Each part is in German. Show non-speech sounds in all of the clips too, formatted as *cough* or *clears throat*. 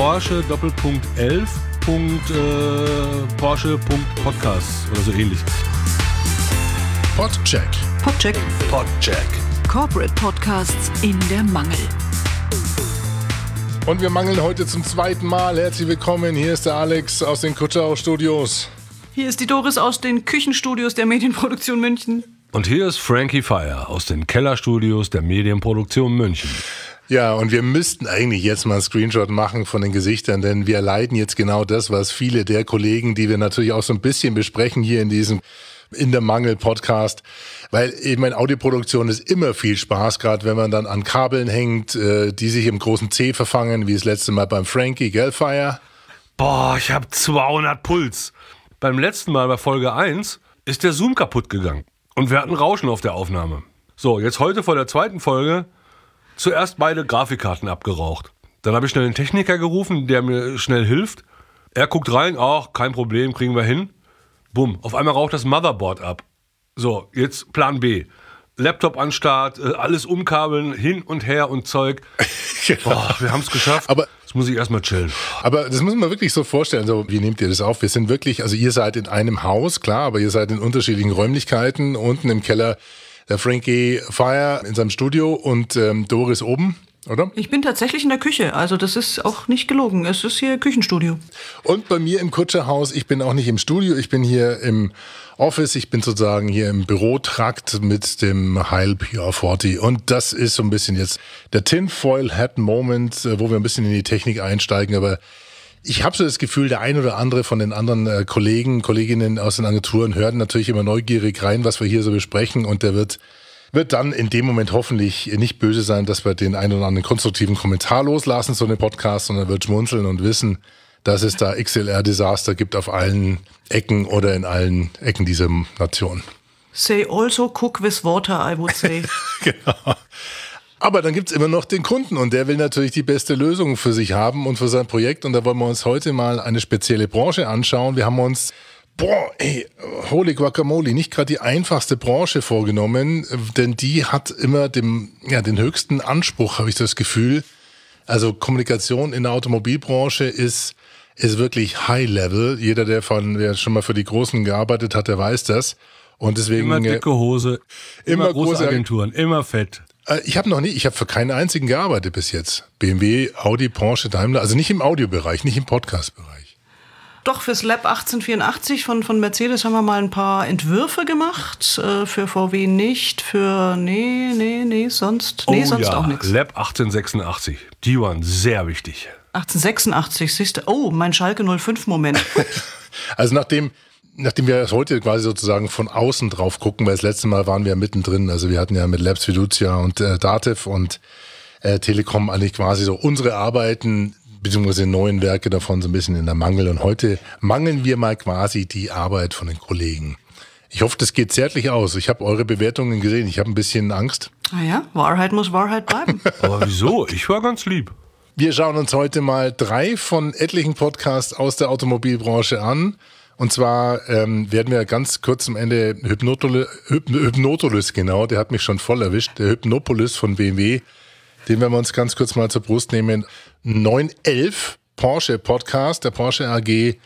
Porsche Doppelpunkt 11. Punkt, äh, Porsche.podcast oder so ähnlich. Podcheck. Podcheck. Podcheck. Corporate Podcasts in der Mangel. Und wir mangeln heute zum zweiten Mal. Herzlich willkommen. Hier ist der Alex aus den Kutschau Studios. Hier ist die Doris aus den Küchenstudios der Medienproduktion München. Und hier ist Frankie Fire aus den Kellerstudios der Medienproduktion München. Ja, und wir müssten eigentlich jetzt mal einen Screenshot machen von den Gesichtern, denn wir leiden jetzt genau das, was viele der Kollegen, die wir natürlich auch so ein bisschen besprechen hier in diesem in der Mangel Podcast, weil ich meine Audioproduktion ist immer viel Spaß, gerade wenn man dann an Kabeln hängt, äh, die sich im großen C verfangen, wie das letzte Mal beim Frankie, gell, Fire? Boah, ich habe 200 Puls. Beim letzten Mal bei Folge 1 ist der Zoom kaputt gegangen und wir hatten Rauschen auf der Aufnahme. So, jetzt heute vor der zweiten Folge zuerst beide Grafikkarten abgeraucht. Dann habe ich schnell einen Techniker gerufen, der mir schnell hilft. Er guckt rein, ach, kein Problem, kriegen wir hin. Bumm, auf einmal raucht das Motherboard ab. So, jetzt Plan B. Laptop an Start, äh, alles umkabeln, hin und her und Zeug. *laughs* Boah, wir haben es geschafft. Aber Jetzt muss ich erstmal chillen. Aber das muss man wirklich so vorstellen. So, wie nehmt ihr das auf? Wir sind wirklich, also ihr seid in einem Haus, klar, aber ihr seid in unterschiedlichen Räumlichkeiten. Unten im Keller der Frankie Fire in seinem Studio und ähm, Doris oben. Oder? Ich bin tatsächlich in der Küche, also das ist auch nicht gelogen. Es ist hier Küchenstudio. Und bei mir im Kutscherhaus, ich bin auch nicht im Studio, ich bin hier im Office, ich bin sozusagen hier im Bürotrakt mit dem Heil PR40 und das ist so ein bisschen jetzt der Tinfoil Hat Moment, äh, wo wir ein bisschen in die Technik einsteigen, aber ich habe so das Gefühl, der ein oder andere von den anderen äh, Kollegen, Kolleginnen aus den Agenturen hört natürlich immer neugierig rein, was wir hier so besprechen und der wird wird dann in dem Moment hoffentlich nicht böse sein, dass wir den einen oder anderen konstruktiven Kommentar loslassen zu dem Podcast, sondern wird schmunzeln und wissen, dass es da XLR-Desaster gibt auf allen Ecken oder in allen Ecken dieser Nation. Say also cook with water, I would say. *laughs* genau. Aber dann gibt's immer noch den Kunden und der will natürlich die beste Lösung für sich haben und für sein Projekt. Und da wollen wir uns heute mal eine spezielle Branche anschauen. Wir haben uns, boah, ey, holy guacamole, nicht gerade die einfachste Branche vorgenommen, denn die hat immer dem, ja, den höchsten Anspruch, habe ich das Gefühl. Also Kommunikation in der Automobilbranche ist, ist wirklich High Level. Jeder, der von, der schon mal für die Großen gearbeitet hat, der weiß das. Und deswegen. Immer dicke Hose, immer, immer große große Agenturen, immer fett. Äh, Ich habe noch nie, ich habe für keinen einzigen gearbeitet bis jetzt. BMW, Audi, Porsche, Daimler, also nicht im Audiobereich, nicht im Podcast-Bereich. Doch, fürs Lab 1884 von, von Mercedes haben wir mal ein paar Entwürfe gemacht. Äh, für VW nicht, für. Nee, nee, nee, sonst. Nee, oh, sonst ja. auch nichts. Lab 1886. Die waren sehr wichtig. 1886, siehst du. Oh, mein Schalke 05-Moment. *laughs* Also nachdem, nachdem wir heute quasi sozusagen von außen drauf gucken, weil das letzte Mal waren wir mittendrin, also wir hatten ja mit Labs Fiducia und äh, Datev und äh, Telekom eigentlich quasi so unsere Arbeiten beziehungsweise neuen Werke davon so ein bisschen in der Mangel. Und heute mangeln wir mal quasi die Arbeit von den Kollegen. Ich hoffe, das geht zärtlich aus. Ich habe eure Bewertungen gesehen. Ich habe ein bisschen Angst. Naja, Wahrheit muss Wahrheit bleiben. *laughs* Aber wieso? Ich war ganz lieb. Wir schauen uns heute mal drei von etlichen Podcasts aus der Automobilbranche an. Und zwar ähm, werden wir ganz kurz am Ende Hypnotolis, Hypnotolis, genau, der hat mich schon voll erwischt, der Hypnopolis von BMW, den werden wir uns ganz kurz mal zur Brust nehmen. 911 Porsche Podcast, der Porsche AG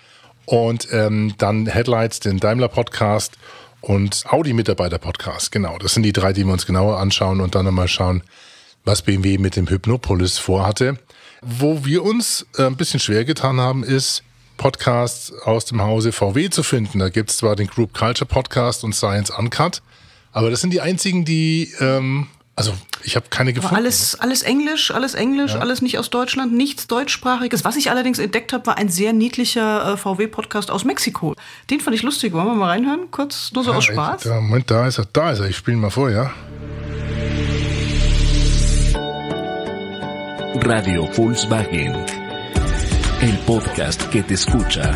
und ähm, dann Headlights, den Daimler Podcast und Audi Mitarbeiter Podcast. Genau, das sind die drei, die wir uns genauer anschauen und dann nochmal schauen, was BMW mit dem Hypnopolis vorhatte. Wo wir uns äh, ein bisschen schwer getan haben, ist Podcasts aus dem Hause VW zu finden. Da gibt es zwar den Group Culture Podcast und Science Uncut, aber das sind die einzigen, die ähm, also ich habe keine gefunden. Aber alles, alles Englisch, alles Englisch, ja. alles nicht aus Deutschland, nichts deutschsprachiges. Was ich allerdings entdeckt habe, war ein sehr niedlicher äh, VW-Podcast aus Mexiko. Den fand ich lustig. Wollen wir mal reinhören? Kurz, nur so ja, aus Spaß. Ich, da, Moment, da ist er, da ist er. Ich spiele mal vor, ja. Radio Volkswagen. El podcast que te escucha.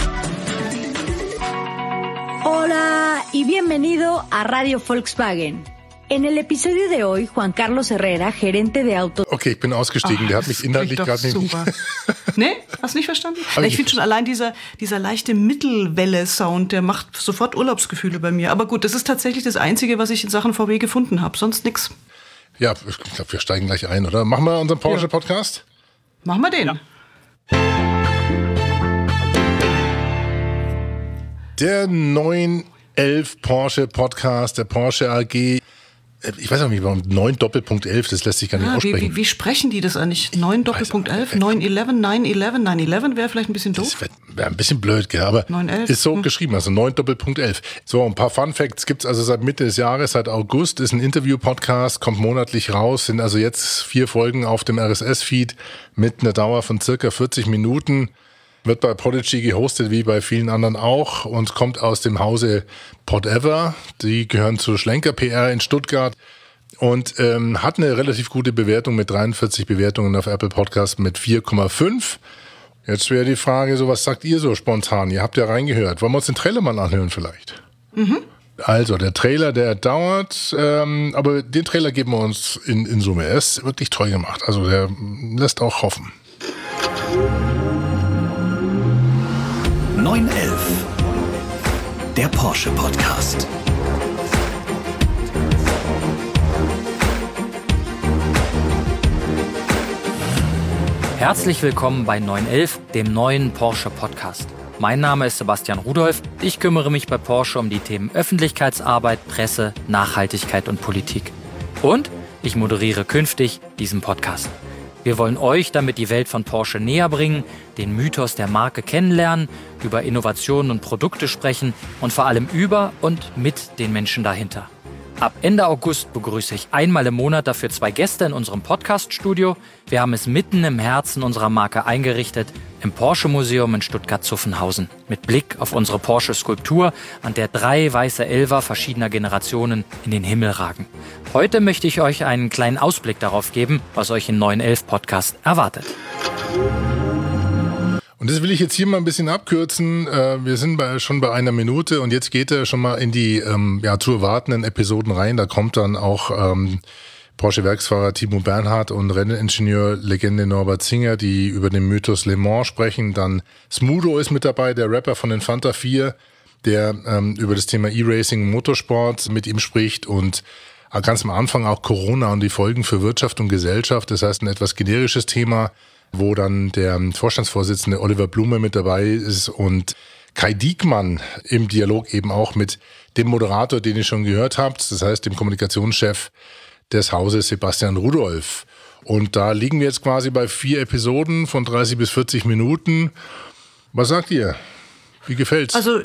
Hola y bienvenido a Radio Volkswagen. En el episodio de hoy, Juan Carlos Herrera, gerente de autos. Okay, ich bin ausgestiegen. Ach, Der hat mich inhaltlich gerade nicht. Super. *laughs* nee, hast nicht verstanden? ich ich finde schon allein dieser, dieser leichte Mittelwelle-Sound, der macht sofort Urlaubsgefühle bei mir. Aber gut, das ist tatsächlich das Einzige, was ich in Sachen VW gefunden habe. Sonst nix. Ja, ich glaube, wir steigen gleich ein, oder? Machen wir unseren Porsche-Podcast? Machen wir den. Ja. Der 911 Porsche Podcast der Porsche AG ich weiß auch nicht, warum 9 Doppelpunkt 11, das lässt sich gar nicht ah, aussprechen. Wie, wie, wie, sprechen die das eigentlich? 9 Doppelpunkt 11, 9, 11, 9, 11, 9, 11 wäre vielleicht ein bisschen doof. Das wäre wär ein bisschen blöd, gell? aber 9, 11. ist so hm. geschrieben, also 9 Doppelpunkt 11. So, ein paar Fun Facts gibt es also seit Mitte des Jahres, seit August, ist ein Interview-Podcast, kommt monatlich raus, sind also jetzt vier Folgen auf dem RSS-Feed mit einer Dauer von circa 40 Minuten. Wird bei Prodigy gehostet, wie bei vielen anderen auch, und kommt aus dem Hause Podever. Die gehören zu Schlenker PR in Stuttgart und ähm, hat eine relativ gute Bewertung mit 43 Bewertungen auf Apple Podcast mit 4,5. Jetzt wäre die Frage, so was sagt ihr so spontan? Ihr habt ja reingehört. Wollen wir uns den Trailer mal anhören vielleicht? Mhm. Also, der Trailer, der dauert, ähm, aber den Trailer geben wir uns in, in Summe. Er ist wirklich toll gemacht. Also, der lässt auch hoffen. 911. Der Porsche Podcast. Herzlich willkommen bei 911, dem neuen Porsche Podcast. Mein Name ist Sebastian Rudolph. Ich kümmere mich bei Porsche um die Themen Öffentlichkeitsarbeit, Presse, Nachhaltigkeit und Politik. Und ich moderiere künftig diesen Podcast. Wir wollen euch damit die Welt von Porsche näher bringen, den Mythos der Marke kennenlernen, über Innovationen und Produkte sprechen und vor allem über und mit den Menschen dahinter. Ab Ende August begrüße ich einmal im Monat dafür zwei Gäste in unserem Podcast-Studio. Wir haben es mitten im Herzen unserer Marke eingerichtet im Porsche Museum in Stuttgart-Zuffenhausen mit Blick auf unsere Porsche Skulptur, an der drei weiße Elver verschiedener Generationen in den Himmel ragen. Heute möchte ich euch einen kleinen Ausblick darauf geben, was euch im 911 Podcast erwartet. Und das will ich jetzt hier mal ein bisschen abkürzen. Äh, wir sind bei, schon bei einer Minute und jetzt geht er schon mal in die ähm, ja, zu erwartenden Episoden rein. Da kommt dann auch ähm, Porsche-Werksfahrer Timo Bernhard und Renningenieur-Legende Norbert Singer, die über den Mythos Le Mans sprechen. Dann Smudo ist mit dabei, der Rapper von den Fanta 4, der ähm, über das Thema E-Racing Motorsport mit ihm spricht und ganz am Anfang auch Corona und die Folgen für Wirtschaft und Gesellschaft. Das heißt, ein etwas generisches Thema, wo dann der Vorstandsvorsitzende Oliver Blume mit dabei ist und Kai Diekmann im Dialog eben auch mit dem Moderator, den ihr schon gehört habt, das heißt dem Kommunikationschef des Hauses Sebastian Rudolph. Und da liegen wir jetzt quasi bei vier Episoden von 30 bis 40 Minuten. Was sagt ihr? Wie gefällt's? Also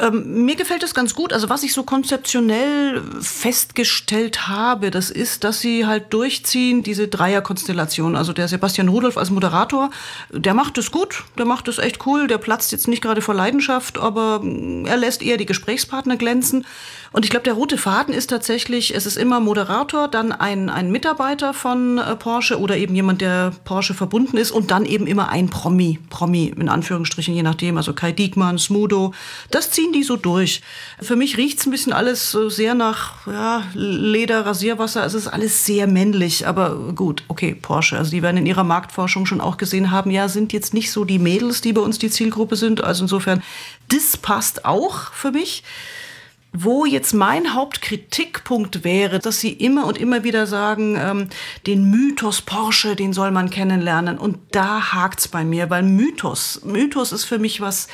ähm, mir gefällt es ganz gut. Also was ich so konzeptionell festgestellt habe, das ist, dass sie halt durchziehen, diese Dreierkonstellation. Also der Sebastian Rudolph als Moderator, der macht es gut, der macht es echt cool, der platzt jetzt nicht gerade vor Leidenschaft, aber mm, er lässt eher die Gesprächspartner glänzen. Und ich glaube, der rote Faden ist tatsächlich, es ist immer Moderator, dann ein, ein Mitarbeiter von äh, Porsche oder eben jemand, der Porsche verbunden ist und dann eben immer ein Promi, Promi in Anführungsstrichen, je nachdem, also Kai Diekmann, Smudo. Das ziehen die so durch. Für mich riecht's ein bisschen alles so sehr nach ja, Leder, Rasierwasser. Es ist alles sehr männlich, aber gut, okay, Porsche. Also die werden in ihrer Marktforschung schon auch gesehen haben, ja, sind jetzt nicht so die Mädels, die bei uns die Zielgruppe sind. Also insofern, das passt auch für mich. Wo jetzt mein Hauptkritikpunkt wäre, dass sie immer und immer wieder sagen, ähm, den Mythos Porsche, den soll man kennenlernen. Und da hakt's bei mir, weil Mythos, Mythos ist für mich was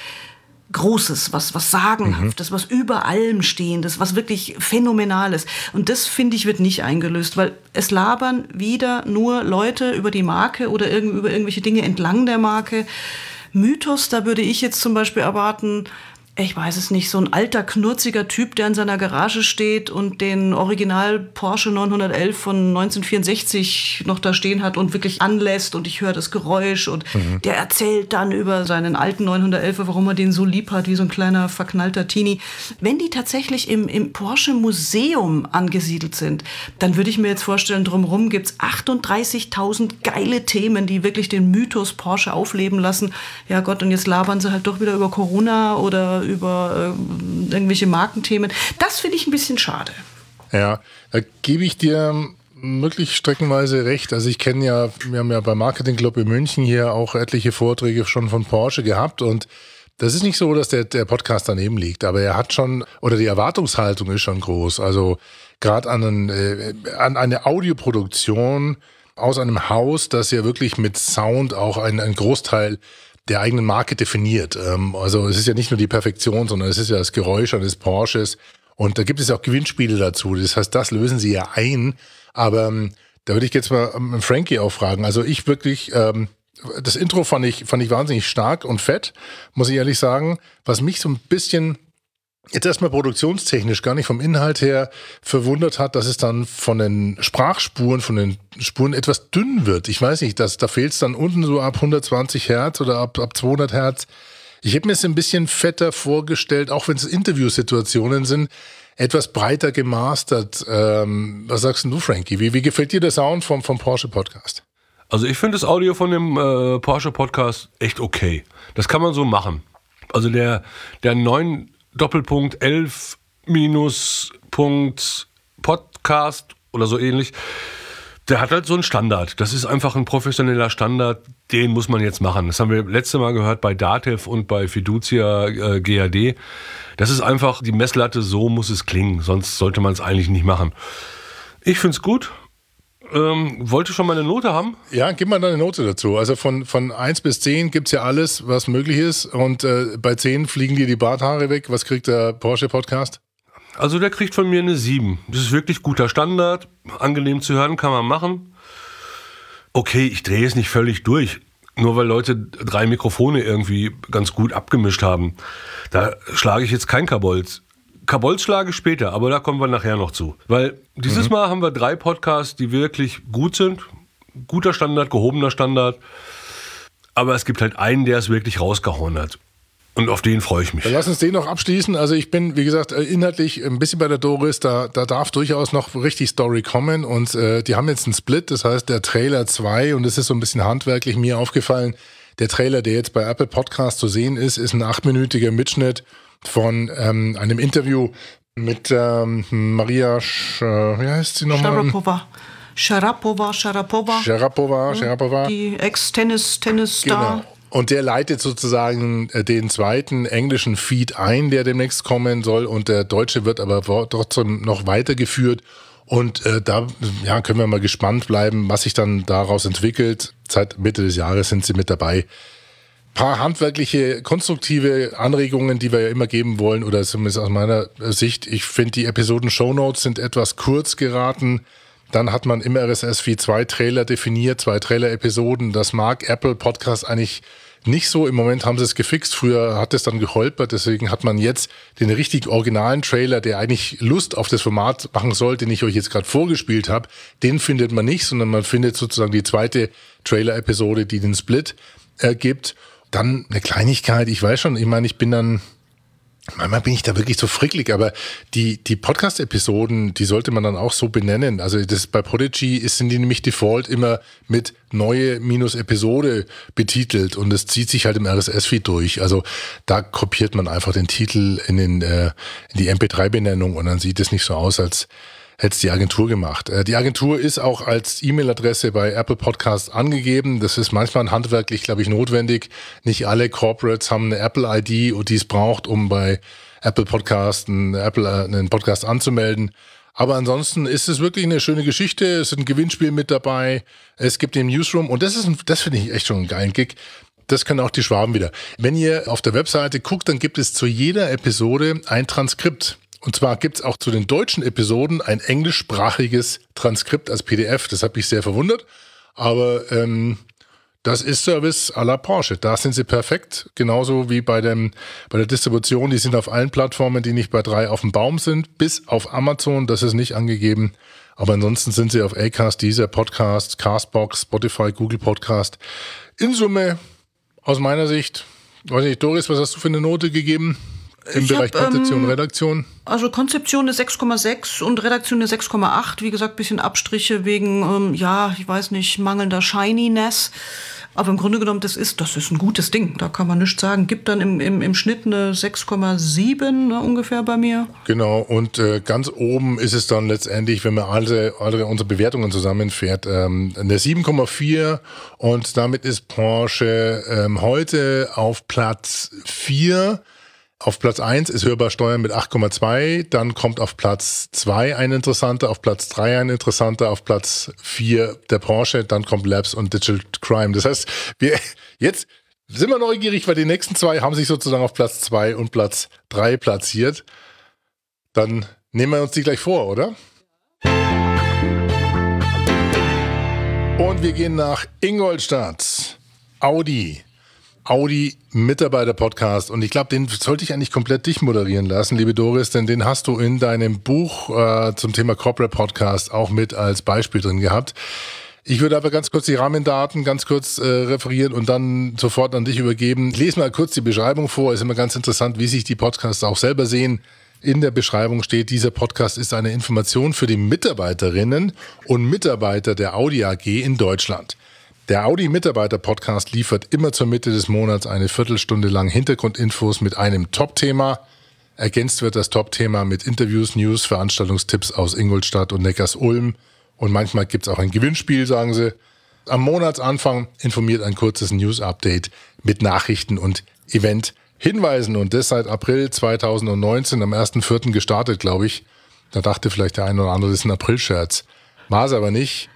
Großes, was, was Sagenhaftes, mhm. was über allem Stehendes, was wirklich Phänomenales. Und das, finde ich, wird nicht eingelöst, weil es labern wieder nur Leute über die Marke oder irg über irgendwelche Dinge entlang der Marke. Mythos, da würde ich jetzt zum Beispiel erwarten, ich weiß es nicht, so ein alter, knurziger Typ, der in seiner Garage steht und den Original Porsche 911 von 1964 noch da stehen hat und wirklich anlässt und ich höre das Geräusch und mhm. der erzählt dann über seinen alten 911, warum er den so lieb hat, wie so ein kleiner verknallter Teenie. Wenn die tatsächlich im, im Porsche Museum angesiedelt sind, dann würde ich mir jetzt vorstellen, drumherum gibt's 38.000 geile Themen, die wirklich den Mythos Porsche aufleben lassen. Ja Gott, und jetzt labern sie halt doch wieder über Corona oder über äh, irgendwelche Markenthemen. Das finde ich ein bisschen schade. Ja, da gebe ich dir wirklich streckenweise recht. Also ich kenne ja, wir haben ja beim Marketing Club in München hier auch etliche Vorträge schon von Porsche gehabt und das ist nicht so, dass der, der Podcast daneben liegt, aber er hat schon, oder die Erwartungshaltung ist schon groß. Also gerade an, äh, an eine Audioproduktion aus einem Haus, das ja wirklich mit Sound auch einen Großteil der eigenen Marke definiert. Ähm, also es ist ja nicht nur die Perfektion, sondern es ist ja das Geräusch eines Porsches. Und da gibt es auch Gewinnspiele dazu. Das heißt, das lösen sie ja ein. Aber ähm, da würde ich jetzt mal ähm, Frankie auch fragen. Also ich wirklich, das Intro fand ich, fand ich wahnsinnig stark und fett, muss ich ehrlich sagen. Was mich so ein bisschen jetzt erstmal produktionstechnisch gar nicht vom Inhalt her verwundert hat, dass es dann von den Sprachspuren, von den Spuren etwas dünn wird. Ich weiß nicht, dass, da fehlt es dann unten so ab 120 Hertz oder ab, ab 200 Hertz. Ich hätte mir es ein bisschen fetter vorgestellt, auch wenn es Interviewsituationen sind, etwas breiter gemastert. Ähm, was sagst du, Frankie? Wie, wie gefällt dir der Sound vom, vom Porsche Podcast? Also ich finde das Audio von dem äh, Porsche Podcast echt okay. Das kann man so machen. Also der, der 9 Doppelpunkt 11 minus Punkt Podcast oder so ähnlich, der hat halt so einen Standard. Das ist einfach ein professioneller Standard, den muss man jetzt machen. Das haben wir letzte Mal gehört bei Datev und bei Fiducia äh, GAD. Das ist einfach die Messlatte, so muss es klingen, sonst sollte man es eigentlich nicht machen. Ich finde es gut. Ähm, wollte schon mal eine Note haben? Ja, gib mal eine Note dazu. Also von, von 1 bis 10 gibt es ja alles, was möglich ist. Und äh, bei 10 fliegen dir die Barthaare weg. Was kriegt der Porsche Podcast? Also der kriegt von mir eine 7. Das ist wirklich guter Standard. Angenehm zu hören, kann man machen. Okay, ich drehe es nicht völlig durch. Nur weil Leute drei Mikrofone irgendwie ganz gut abgemischt haben. Da schlage ich jetzt kein Kabolz. Kabolz schlage ich später, aber da kommen wir nachher noch zu. Weil dieses mhm. Mal haben wir drei Podcasts, die wirklich gut sind. Guter Standard, gehobener Standard. Aber es gibt halt einen, der es wirklich rausgehauen hat. Und auf den freue ich mich. Dann lass uns den noch abschließen. Also ich bin, wie gesagt, äh, inhaltlich ein bisschen bei der Doris. Da, da darf durchaus noch richtig Story kommen. Und äh, die haben jetzt einen Split, das heißt der Trailer 2. Und es ist so ein bisschen handwerklich mir aufgefallen. Der Trailer, der jetzt bei Apple Podcast zu sehen ist, ist ein achtminütiger Mitschnitt von ähm, einem Interview mit ähm, Maria, Sch äh, wie heißt sie nochmal? Sharapova. Sharapova, Sharapova. Sharapova, Sharapova. Die Ex-Tennis-Tennis-Star. Genau. Und der leitet sozusagen äh, den zweiten englischen Feed ein, der demnächst kommen soll. Und der deutsche wird aber trotzdem noch weitergeführt. Und äh, da ja, können wir mal gespannt bleiben, was sich dann daraus entwickelt. Seit Mitte des Jahres sind sie mit dabei. Paar handwerkliche, konstruktive Anregungen, die wir ja immer geben wollen, oder zumindest aus meiner Sicht. Ich finde, die Episoden-Shownotes sind etwas kurz geraten. Dann hat man im RSS-Feed zwei Trailer definiert, zwei Trailer-Episoden. Das mag Apple Podcast eigentlich nicht so. Im Moment haben sie es gefixt. Früher hat es dann geholpert. Deswegen hat man jetzt den richtig originalen Trailer, der eigentlich Lust auf das Format machen soll, den ich euch jetzt gerade vorgespielt habe. Den findet man nicht, sondern man findet sozusagen die zweite Trailer-Episode, die den Split ergibt. Dann eine Kleinigkeit. Ich weiß schon, ich meine, ich bin dann Manchmal bin ich da wirklich so fricklig, aber die, die Podcast-Episoden, die sollte man dann auch so benennen. Also das bei Prodigy ist, sind die nämlich default immer mit neue minus Episode betitelt und es zieht sich halt im RSS-Feed durch. Also da kopiert man einfach den Titel in, den, äh, in die MP3-Benennung und dann sieht es nicht so aus, als hätte es die Agentur gemacht. Äh, die Agentur ist auch als E-Mail-Adresse bei Apple Podcasts angegeben. Das ist manchmal handwerklich, glaube ich, notwendig. Nicht alle Corporates haben eine Apple-ID, die es braucht, um bei Apple Podcasts einen, Apple, äh, einen Podcast anzumelden. Aber ansonsten ist es wirklich eine schöne Geschichte. Es ist ein Gewinnspiel mit dabei. Es gibt den Newsroom und das ist, das finde ich echt schon einen geilen Gig. Das können auch die Schwaben wieder. Wenn ihr auf der Webseite guckt, dann gibt es zu jeder Episode ein Transkript. Und zwar gibt's auch zu den deutschen Episoden ein englischsprachiges Transkript als PDF. Das hat mich sehr verwundert. Aber ähm, das ist Service à la Porsche. Da sind sie perfekt. Genauso wie bei, dem, bei der Distribution. Die sind auf allen Plattformen, die nicht bei drei auf dem Baum sind. Bis auf Amazon. Das ist nicht angegeben. Aber ansonsten sind sie auf Acast, dieser Podcast, Castbox, Spotify, Google Podcast. In Summe, aus meiner Sicht, weiß nicht, Doris, was hast du für eine Note gegeben? Im ich Bereich hab, Konzeption, ähm, Redaktion? Also Konzeption eine 6,6 und Redaktion eine 6,8. Wie gesagt, bisschen Abstriche wegen, ähm, ja, ich weiß nicht, mangelnder Shininess. Aber im Grunde genommen, das ist, das ist ein gutes Ding. Da kann man nichts sagen. Gibt dann im, im, im Schnitt eine 6,7 ne, ungefähr bei mir. Genau. Und äh, ganz oben ist es dann letztendlich, wenn man alle, alle unsere Bewertungen zusammenfährt, ähm, eine 7,4. Und damit ist Porsche ähm, heute auf Platz 4 auf Platz 1 ist Hörbar Steuern mit 8,2, dann kommt auf Platz 2 ein interessanter, auf Platz 3 ein interessanter, auf Platz 4 der Porsche, dann kommt Labs und Digital Crime. Das heißt, wir *laughs* jetzt sind wir neugierig, weil die nächsten zwei haben sich sozusagen auf Platz 2 und Platz 3 platziert. Dann nehmen wir uns die gleich vor, oder? Und wir gehen nach Ingolstadt. Audi. Audi Mitarbeiter Podcast und ich glaube, den sollte ich eigentlich komplett dich moderieren lassen, liebe Doris, denn den hast du in deinem Buch äh, zum Thema Corporate Podcast auch mit als Beispiel drin gehabt. Ich würde aber ganz kurz die Rahmendaten ganz kurz äh, referieren und dann sofort an dich übergeben. Ich lese mal kurz die Beschreibung vor. Ist immer ganz interessant, wie sich die Podcasts auch selber sehen. In der Beschreibung steht, dieser Podcast ist eine Information für die Mitarbeiterinnen und Mitarbeiter der Audi AG in Deutschland. Der Audi Mitarbeiter Podcast liefert immer zur Mitte des Monats eine Viertelstunde lang Hintergrundinfos mit einem Top-Thema. Ergänzt wird das Top-Thema mit Interviews, News, Veranstaltungstipps aus Ingolstadt und Neckars-Ulm. Und manchmal gibt es auch ein Gewinnspiel, sagen sie. Am Monatsanfang informiert ein kurzes News-Update mit Nachrichten und Event-Hinweisen. Und das seit April 2019, am 1.4. gestartet, glaube ich. Da dachte vielleicht der eine oder andere, das ist ein April-Scherz. War es aber nicht.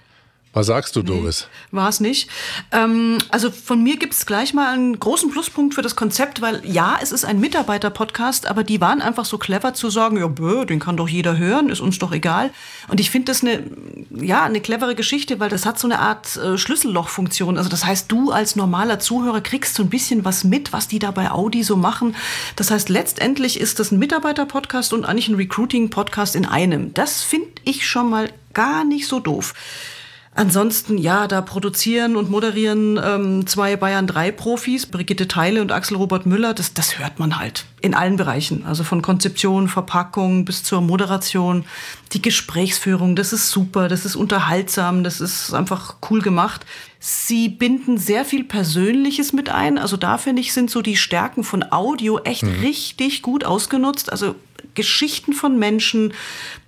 Was sagst du, Doris? Nee, War es nicht. Ähm, also von mir gibt es gleich mal einen großen Pluspunkt für das Konzept, weil ja, es ist ein Mitarbeiter-Podcast, aber die waren einfach so clever zu sagen, ja, bö, den kann doch jeder hören, ist uns doch egal. Und ich finde das eine, ja, eine clevere Geschichte, weil das hat so eine Art äh, Schlüssellochfunktion. Also das heißt, du als normaler Zuhörer kriegst so ein bisschen was mit, was die da bei Audi so machen. Das heißt, letztendlich ist das ein Mitarbeiter-Podcast und eigentlich ein Recruiting-Podcast in einem. Das finde ich schon mal gar nicht so doof. Ansonsten, ja, da produzieren und moderieren ähm, zwei Bayern 3 Profis, Brigitte Teile und Axel Robert Müller. Das, das hört man halt in allen Bereichen. Also von Konzeption, Verpackung bis zur Moderation, die Gesprächsführung. Das ist super, das ist unterhaltsam, das ist einfach cool gemacht. Sie binden sehr viel Persönliches mit ein. Also da finde ich, sind so die Stärken von Audio echt mhm. richtig gut ausgenutzt. Also Geschichten von Menschen.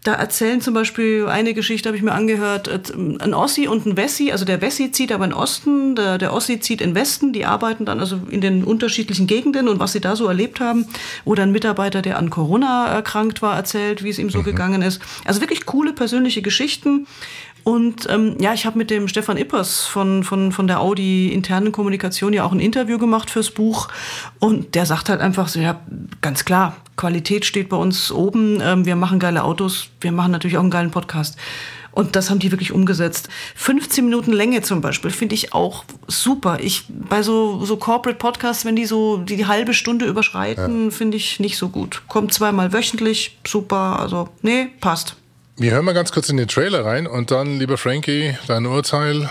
Da erzählen zum Beispiel eine Geschichte, habe ich mir angehört, ein Ossi und ein Wessi. Also der Wessi zieht aber in Osten, der, der Ossi zieht in Westen. Die arbeiten dann also in den unterschiedlichen Gegenden und was sie da so erlebt haben. Oder ein Mitarbeiter, der an Corona erkrankt war, erzählt, wie es ihm so mhm. gegangen ist. Also wirklich coole persönliche Geschichten. Und ähm, ja, ich habe mit dem Stefan Ippers von, von, von der Audi internen Kommunikation ja auch ein Interview gemacht fürs Buch. Und der sagt halt einfach so, ja, ganz klar, Qualität steht bei uns oben. Ähm, wir machen geile Autos, wir machen natürlich auch einen geilen Podcast. Und das haben die wirklich umgesetzt. 15 Minuten Länge zum Beispiel finde ich auch super. Ich, bei so, so Corporate Podcasts, wenn die so die, die halbe Stunde überschreiten, ja. finde ich nicht so gut. Kommt zweimal wöchentlich, super. Also, nee, passt. Wir hören mal ganz kurz in den Trailer rein und dann, lieber Frankie, dein Urteil.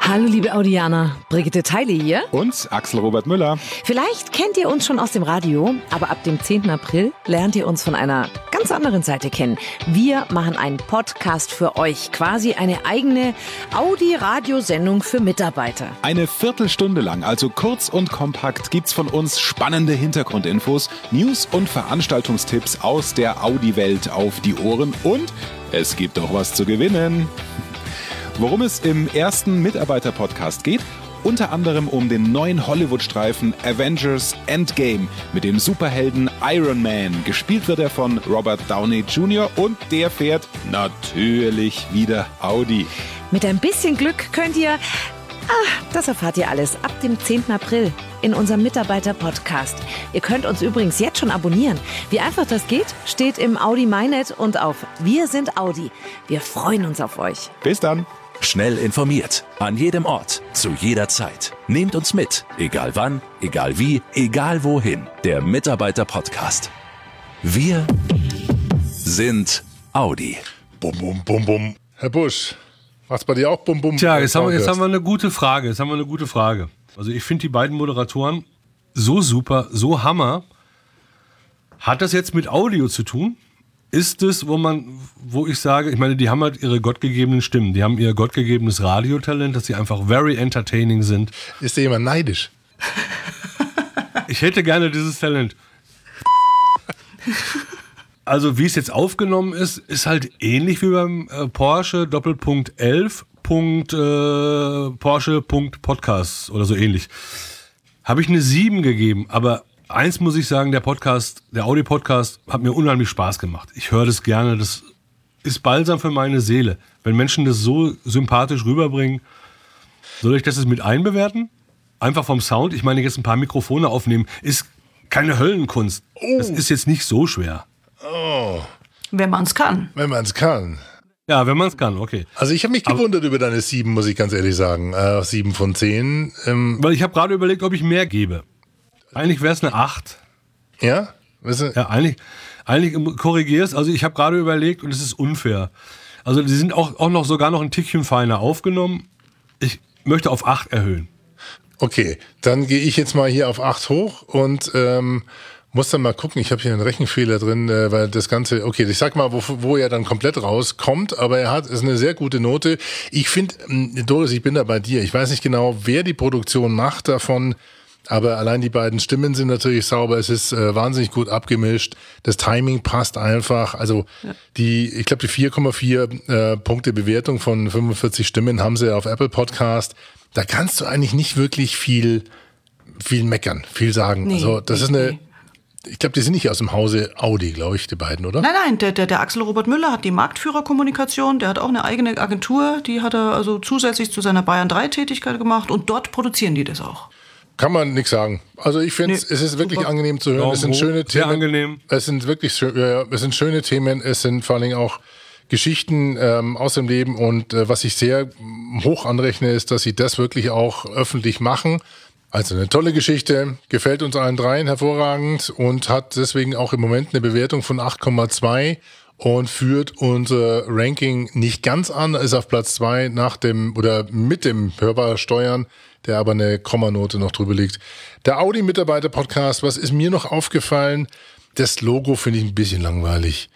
Hallo liebe Audianer, Brigitte Teile hier. Und Axel Robert Müller. Vielleicht kennt ihr uns schon aus dem Radio, aber ab dem 10. April lernt ihr uns von einer ganz anderen Seite kennen. Wir machen einen Podcast für euch, quasi eine eigene Audi-Radiosendung für Mitarbeiter. Eine Viertelstunde lang, also kurz und kompakt, gibt's von uns spannende Hintergrundinfos, News und Veranstaltungstipps aus der Audi-Welt auf die Ohren und es gibt auch was zu gewinnen. Worum es im ersten Mitarbeiter-Podcast geht? Unter anderem um den neuen Hollywood-Streifen Avengers Endgame mit dem Superhelden Iron Man. Gespielt wird er von Robert Downey Jr. und der fährt natürlich wieder Audi. Mit ein bisschen Glück könnt ihr. Ah, das erfahrt ihr alles ab dem 10. April in unserem Mitarbeiter-Podcast. Ihr könnt uns übrigens jetzt schon abonnieren. Wie einfach das geht, steht im Audi MyNet und auf Wir sind Audi. Wir freuen uns auf euch. Bis dann. Schnell informiert, an jedem Ort, zu jeder Zeit. Nehmt uns mit, egal wann, egal wie, egal wohin. Der Mitarbeiter-Podcast. Wir sind Audi. Bum, bum, bum, bum. Herr Busch, macht's bei dir auch bum, bum? Tja, jetzt haben, wir, jetzt haben wir eine gute Frage. Jetzt haben wir eine gute Frage. Also ich finde die beiden Moderatoren so super, so hammer. Hat das jetzt mit Audio zu tun? Ist es, wo man, wo ich sage, ich meine, die haben halt ihre gottgegebenen Stimmen, die haben ihr gottgegebenes Radiotalent, dass sie einfach very entertaining sind. Ist da jemand neidisch? *laughs* Ich hätte gerne dieses Talent. Also wie es jetzt aufgenommen ist, ist halt ähnlich wie beim äh, Porsche Doppelpunkt 11. Punkt, äh, Porsche Punkt Podcast oder so ähnlich. habe ich eine 7 gegeben. Aber eins muss ich sagen, der Podcast, der Audi-Podcast hat mir unheimlich Spaß gemacht. Ich höre das gerne. Das ist balsam für meine Seele. Wenn Menschen das so sympathisch rüberbringen, soll ich das jetzt mit einbewerten? Einfach vom Sound. Ich meine, jetzt ein paar Mikrofone aufnehmen, ist keine Höllenkunst. Das ist jetzt nicht so schwer. Wenn man es kann. Wenn man es kann. Ja, wenn man es kann, okay. Also ich habe mich gewundert über deine sieben, muss ich ganz ehrlich sagen. Äh, sieben von zehn. Ähm, Weil ich habe gerade überlegt, ob ich mehr gebe. Eigentlich wäre es eine 8. ja? Weißt du? Ja, eigentlich, eigentlich korrigierst. Also ich habe gerade überlegt und es ist unfair. Also die sind auch, auch noch sogar noch ein Tickchen feiner aufgenommen. Ich möchte auf 8 erhöhen. Okay, dann gehe ich jetzt mal hier auf 8 hoch und ähm, muss dann mal gucken. Ich habe hier einen Rechenfehler drin, äh, weil das Ganze, okay, ich sag mal, wo, wo er dann komplett rauskommt, aber er hat, ist eine sehr gute Note. Ich finde, Doris, ich bin da bei dir. Ich weiß nicht genau, wer die Produktion macht davon. Aber allein die beiden Stimmen sind natürlich sauber. Es ist äh, wahnsinnig gut abgemischt. Das Timing passt einfach. Also die, ich glaube, die 4,4 äh, Punkte Bewertung von 45 Stimmen haben sie auf Apple Podcast. Da kannst du eigentlich nicht wirklich viel, viel meckern, viel sagen. Nee, also das nee, ist eine, nee. ich glaube, die sind nicht aus dem Hause Audi, glaube ich, die beiden, oder? Nein, nein, der, der, der Axel Robert Müller hat die Marktführerkommunikation, der hat auch eine eigene Agentur, die hat er also zusätzlich zu seiner Bayern 3 Tätigkeit gemacht und dort produzieren die das auch. Kann man nichts sagen. Also ich finde, Nee, es ist wirklich super. angenehm zu hören. Daumen es sind hoch. schöne Sehr Themen. angenehm. Es sind wirklich ja, es sind schöne Themen. Es sind vor allen Dingen auch Geschichten ähm, aus dem Leben. Und äh, was ich sehr hoch anrechne, ist, dass sie das wirklich auch öffentlich machen. Also eine tolle Geschichte, gefällt uns allen dreien hervorragend und hat deswegen auch im Moment eine Bewertung von 8,2 und führt unser Ranking nicht ganz an, ist auf Platz zwei nach dem oder mit dem Hörbar Steuern, der aber eine Kommanote noch drüber liegt. Der Audi-Mitarbeiter-Podcast, was ist mir noch aufgefallen? Das Logo finde ich ein bisschen langweilig.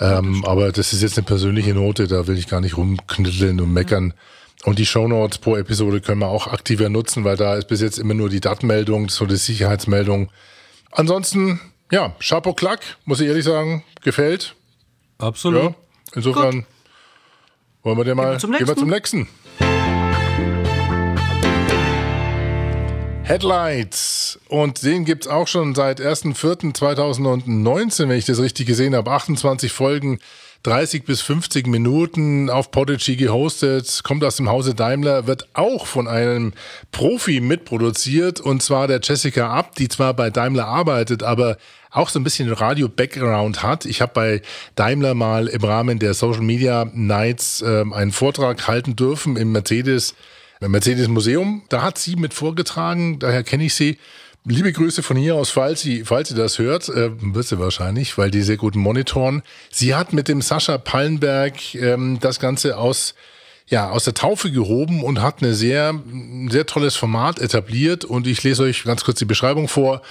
Ähm, aber das ist jetzt eine persönliche Note, da will ich gar nicht rumknitteln und meckern. Und die Shownotes pro Episode können wir auch aktiver nutzen, weil da ist bis jetzt immer nur die Datenmeldung, so die Sicherheitsmeldung. Ansonsten, ja, Chapeau Klack, muss ich ehrlich sagen, gefällt. Absolut. Ja, insofern wollen wir den mal gehen wir zum nächsten. Headlights. Und den gibt's auch schon seit 1.4.2019, wenn ich das richtig gesehen habe. 28 Folgen, 30 bis 50 Minuten auf Podigy gehostet, kommt aus dem Hause Daimler, wird auch von einem Profi mitproduziert und zwar der Jessica Abt, die zwar bei Daimler arbeitet, aber auch so ein bisschen Radio-Background hat. Ich habe bei Daimler mal im Rahmen der Social Media Nights ähm, einen Vortrag halten dürfen im Mercedes, im Mercedes Museum. Da hat sie mit vorgetragen, daher kenne ich sie. Liebe Grüße von hier aus, falls sie, falls sie das hört, äh, wird sie wahrscheinlich, weil die sehr gut monitoren. Sie hat mit dem Sascha Pallenberg ähm, das Ganze aus ja, aus der Taufe gehoben und hat eine sehr, ein sehr tolles Format etabliert. Und ich lese euch ganz kurz die Beschreibung vor.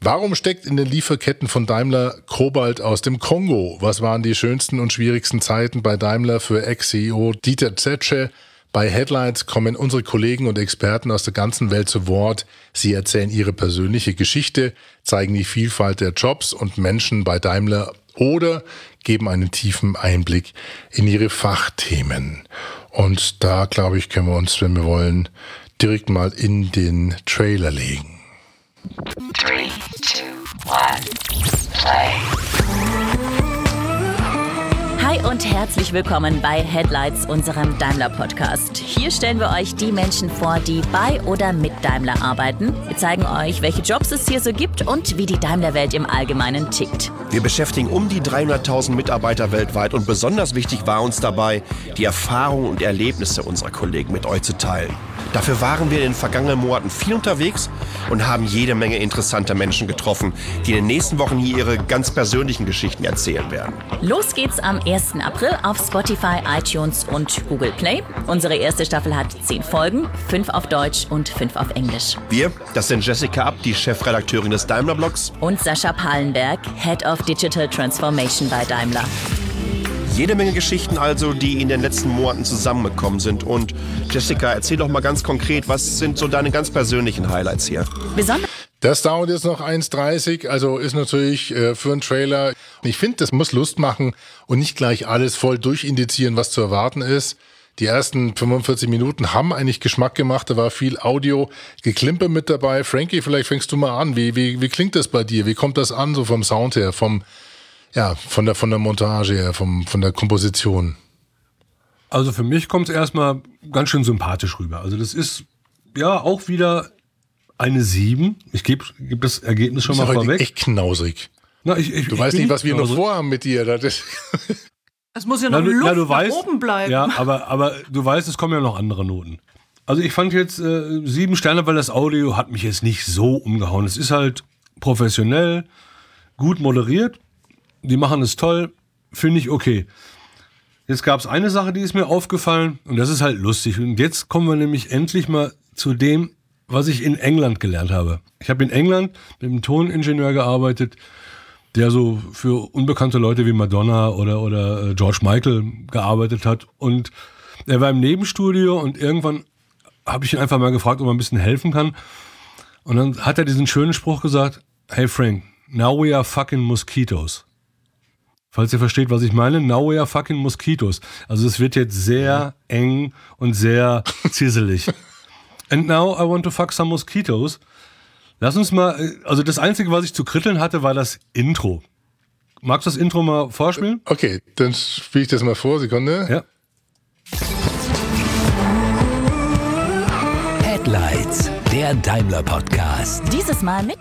Warum steckt in den Lieferketten von Daimler Kobalt aus dem Kongo? Was waren die schönsten und schwierigsten Zeiten bei Daimler für Ex-CEO Dieter Zetsche? Bei Headlights kommen unsere Kollegen und Experten aus der ganzen Welt zu Wort. Sie erzählen ihre persönliche Geschichte, zeigen die Vielfalt der Jobs und Menschen bei Daimler oder geben einen tiefen Einblick in ihre Fachthemen. Und da, glaube ich, können wir uns, wenn wir wollen, direkt mal in den Trailer legen. Three, two, one, play. Hi und herzlich willkommen bei Headlights, unserem Daimler-Podcast. Hier stellen wir euch die Menschen vor, die bei oder mit Daimler arbeiten. Wir zeigen euch, welche Jobs es hier so gibt und wie die Daimler-Welt im Allgemeinen tickt. Wir beschäftigen um die 300.000 Mitarbeiter weltweit und besonders wichtig war uns dabei, die Erfahrungen und Erlebnisse unserer Kollegen mit euch zu teilen. Dafür waren wir in den vergangenen Monaten viel unterwegs und haben jede Menge interessanter Menschen getroffen, die in den nächsten Wochen hier ihre ganz persönlichen Geschichten erzählen werden. Los geht's am 1. April auf Spotify, iTunes und Google Play. Unsere erste Staffel hat 10 Folgen, 5 auf Deutsch und 5 auf Englisch. Wir, das sind Jessica Abt, die Chefredakteurin des Daimler-Blogs. Und Sascha Pallenberg, Head of Digital Transformation bei Daimler. Jede Menge Geschichten also, die in den letzten Monaten zusammengekommen sind. Und Jessica, erzähl doch mal ganz konkret, was sind so deine ganz persönlichen Highlights hier? Besonders Das dauert jetzt noch 1,30, also ist natürlich äh, für einen Trailer. Ich finde, das muss Lust machen und nicht gleich alles voll durchindizieren, was zu erwarten ist. Die ersten 45 Minuten haben eigentlich Geschmack gemacht. Da war viel Audio, Geklimper mit dabei. Frankie, vielleicht fängst du mal an. Wie, wie, wie klingt das bei dir? Wie kommt das an, so vom Sound her, vom, ja, von der, von der Montage her, vom, von der Komposition? Also für mich kommt es erstmal ganz schön sympathisch rüber. Also das ist ja auch wieder eine 7. Ich gebe geb das Ergebnis schon Ist mal ja vorweg. echt knausrig. Na, ich, ich, Du ich weißt nicht, was wir noch genauso- vorhaben mit dir. Das ist Es muss ja Na, noch du, Luft na, du nach weißt, oben bleiben. Ja, aber, aber du weißt, es kommen ja noch andere Noten. Also ich fand jetzt äh, sieben Sterne, weil das Audio hat mich jetzt nicht so umgehauen. Es ist halt professionell, gut moderiert. Die machen es toll, finde ich okay. Jetzt gab es eine Sache, die ist mir aufgefallen und das ist halt lustig. Und jetzt kommen wir nämlich endlich mal zu dem, was ich in England gelernt habe. Ich habe in England mit einem Toningenieur gearbeitet, der so für unbekannte Leute wie Madonna oder, oder äh, George Michael gearbeitet hat. Und er war im Nebenstudio und irgendwann habe ich ihn einfach mal gefragt, ob er ein bisschen helfen kann. Und dann hat er diesen schönen Spruch gesagt, hey Frank, now we are fucking mosquitoes. Falls ihr versteht, was ich meine, now we are fucking mosquitoes. Also es wird jetzt sehr eng und sehr *laughs* zisselig. And now I want to fuck some mosquitoes. Lass uns mal, äh, also das Einzige, was ich zu kritteln hatte, war das Intro. Magst du das Intro mal vorspielen? okay, dann spiele ich das mal vor. Sekunde. Ja. Headlights, der Daimler Podcast. Dieses Mal mit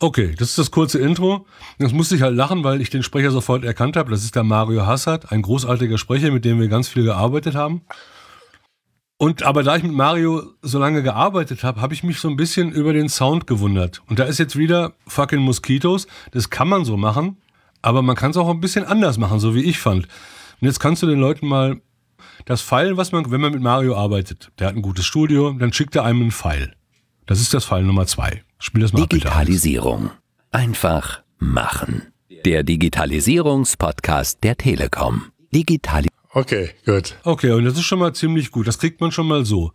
Okay, das ist das kurze Intro. Das musste ich halt lachen, weil ich den Sprecher sofort erkannt habe. Das ist der Mario Hassard, ein großartiger Sprecher, mit dem wir ganz viel gearbeitet haben. Und aber da ich mit Mario so lange gearbeitet habe, habe ich mich so ein bisschen über den Sound gewundert. Und da ist jetzt wieder fucking Mosquitos. Das kann man so machen, aber man kann es auch ein bisschen anders machen, so wie ich fand. Und jetzt kannst du den Leuten mal das Pfeil, was man, wenn man mit Mario arbeitet, der hat ein gutes Studio, dann schickt er einem einen Pfeil. Das ist das Pfeil Nummer zwei. Spiel das mal ab, bitte. Digitalisierung. Einfach machen. Der Digitalisierungspodcast der Telekom. Digitali Okay, gut. Okay, und das ist schon mal ziemlich gut. Das kriegt man schon mal so.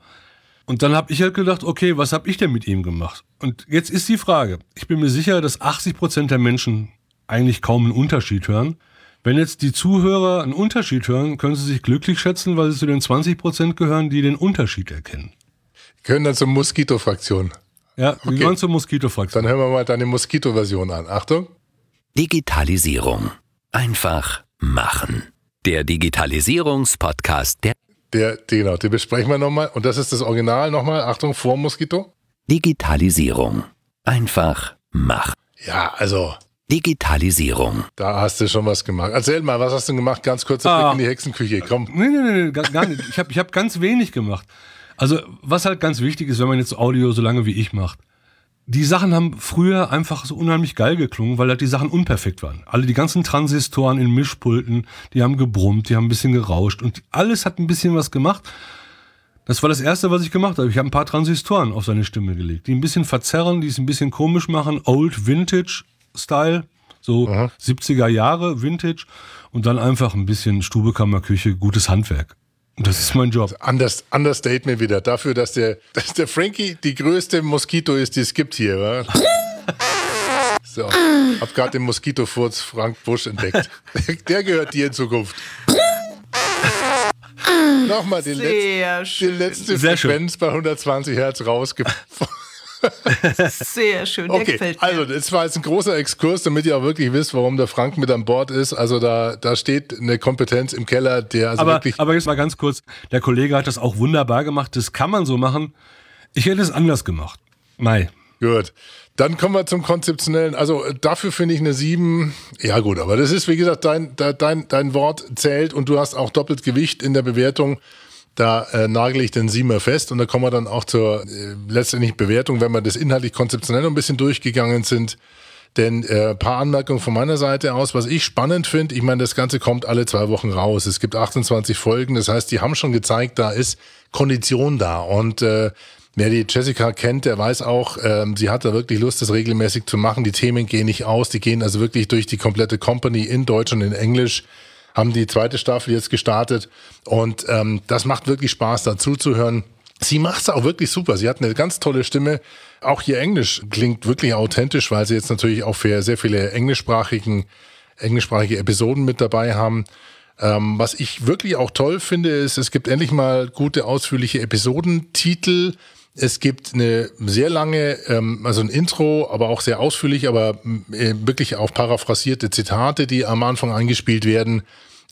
Und dann habe ich halt gedacht, okay, was habe ich denn mit ihm gemacht? Und jetzt ist die Frage. Ich bin mir sicher, dass 80 Prozent der Menschen eigentlich kaum einen Unterschied hören. Wenn jetzt die Zuhörer einen Unterschied hören, können sie sich glücklich schätzen, weil sie zu den 20 Prozent gehören, die den Unterschied erkennen. Können dann zur Moskito-Fraktion. Ja, wir Okay. gehören zur Moskito-Fraktion. Dann hören wir mal deine Moskito-Version an. Achtung. Digitalisierung. Einfach machen. Der Digitalisierungspodcast der Der, genau, den besprechen wir nochmal. Und das ist das Original nochmal. Achtung, vor Moskito. Digitalisierung. Einfach machen. Ja, also, Digitalisierung. da hast du schon was gemacht. Erzähl mal, was hast du gemacht? Ganz kurzer Ah. Blick in die Hexenküche. Komm. Nee, nee, nee, nee gar, gar nicht. Ich habe ich hab ganz wenig gemacht. Also, was halt ganz wichtig ist, wenn man jetzt Audio so lange wie ich macht. Die Sachen haben früher einfach so unheimlich geil geklungen, weil halt die Sachen unperfekt waren. Alle die ganzen Transistoren in Mischpulten, die haben gebrummt, die haben ein bisschen gerauscht und alles hat ein bisschen was gemacht. Das war das Erste, was ich gemacht habe. Ich habe ein paar Transistoren auf seine Stimme gelegt, die ein bisschen verzerren, die es ein bisschen komisch machen. Old Vintage Style, so 70er Jahre Vintage und dann einfach ein bisschen Stubekammerküche, gutes Handwerk. Und das ist mein Job. Anders, Understatement wieder. Dafür, dass der, *laughs* dass der Frankie die größte Moskito ist, die es gibt hier. Wa? So, hab gerade den Moskitofurz Frank Busch entdeckt. *laughs* Der, gehört dir in Zukunft. Nochmal die, Sehr letzte, die letzte Sehr schön. Frequenz bei 120 Hertz rausge... *laughs* *laughs* Sehr schön. Der Okay, gefällt mir. also das war jetzt ein großer Exkurs, damit ihr auch wirklich wisst, warum der Frank mit an Bord ist. Also da, da steht eine Kompetenz im Keller, der also aber, wirklich... aber jetzt mal ganz kurz, der Kollege hat das auch wunderbar gemacht, das kann man so machen. Ich hätte es anders gemacht. Mai. Gut. Dann kommen wir zum Konzeptionellen. Also dafür finde ich eine 7. Ja gut, aber das ist, wie gesagt, dein, de- dein, dein Wort zählt und du hast auch doppelt Gewicht in der Bewertung. Da äh, nagel ich den Siemer fest und da kommen wir dann auch zur äh, letztendlichen Bewertung, wenn wir das inhaltlich konzeptionell ein bisschen durchgegangen sind. Denn äh, paar Anmerkungen von meiner Seite aus, was ich spannend finde, ich meine, das Ganze kommt alle zwei Wochen raus. Es gibt 28 Folgen, das heißt, die haben schon gezeigt, da ist Kondition da. Und äh, wer die Jessica kennt, der weiß auch, ähm, sie hat da wirklich Lust, das regelmäßig zu machen. Die Themen gehen nicht aus, die gehen also wirklich durch die komplette Company in Deutsch und in Englisch haben die zweite Staffel jetzt gestartet und ähm, das macht wirklich Spaß, dazu zu hören. Sie macht es auch wirklich super. Sie hat eine ganz tolle Stimme. Auch ihr Englisch klingt wirklich authentisch, weil sie jetzt natürlich auch für sehr viele englischsprachigen, englischsprachige Episoden mit dabei haben. Ähm, was ich wirklich auch toll finde, ist, es gibt endlich mal gute, ausführliche Episodentitel. Es gibt eine sehr lange, ähm, also ein Intro, aber auch sehr ausführlich, aber äh, wirklich auch paraphrasierte Zitate, die am Anfang eingespielt werden.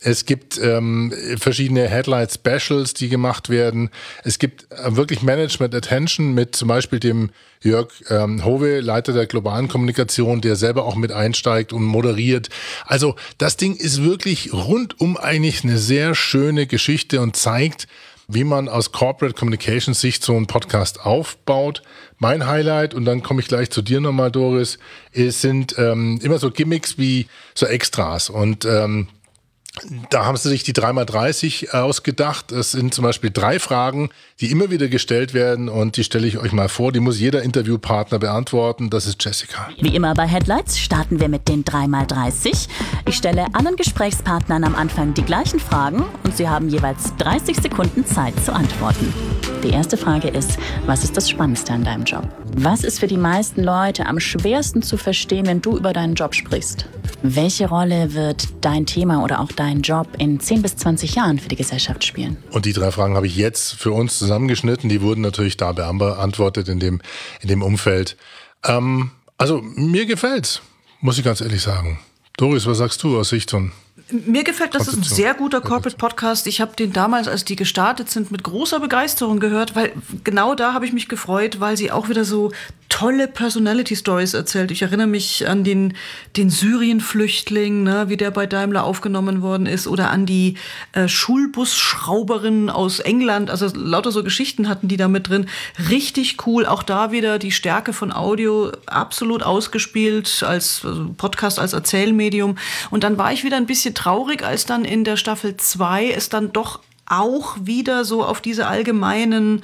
Es gibt ähm, verschiedene Headlight Specials, die gemacht werden. Es gibt wirklich Management Attention mit zum Beispiel dem Jörg ähm, Hove, Leiter der globalen Kommunikation, der selber auch mit einsteigt und moderiert. Also das Ding ist wirklich rundum eigentlich eine sehr schöne Geschichte und zeigt, wie man aus Corporate Communications Sicht so einen Podcast aufbaut. Mein Highlight, und dann komme ich gleich zu dir nochmal, Doris, ist, sind ähm, immer so Gimmicks wie so Extras. Und ähm, da haben sie sich die 3x30 ausgedacht. Es sind zum Beispiel drei Fragen, die immer wieder gestellt werden und die stelle ich euch mal vor. Die muss jeder Interviewpartner beantworten. Das ist Jessica. Wie immer bei Headlights starten wir mit den 3x30. Ich stelle allen Gesprächspartnern am Anfang die gleichen Fragen und sie haben jeweils 30 Sekunden Zeit zu antworten. Die erste Frage ist, was ist das Spannendste an deinem Job? Was ist für die meisten Leute am schwersten zu verstehen, wenn du über deinen Job sprichst? Welche Rolle wird dein Thema oder auch dein Job in 10 bis 20 Jahren für die Gesellschaft spielen? Und die drei Fragen habe ich jetzt für uns zusammengeschnitten. Die wurden natürlich da beantwortet in dem, in dem Umfeld. Ähm, also mir gefällt's, muss ich ganz ehrlich sagen. Doris, was sagst du aus Sicht von mir gefällt, das ist ein sehr guter Corporate Podcast. Ich habe den damals, als die gestartet sind, mit großer Begeisterung gehört, weil genau da habe ich mich gefreut, weil sie auch wieder so tolle Personality Stories erzählt. Ich erinnere mich an den, den Syrien-Flüchtling, ne, wie der bei Daimler aufgenommen worden ist, oder an die äh, Schulbusschrauberin aus England. Also lauter so Geschichten hatten die da mit drin. Richtig cool. Auch da wieder die Stärke von Audio absolut ausgespielt als also Podcast, als Erzählmedium. Und dann war ich wieder ein bisschen traurig, als dann in der Staffel 2 es dann doch auch wieder so auf diese allgemeinen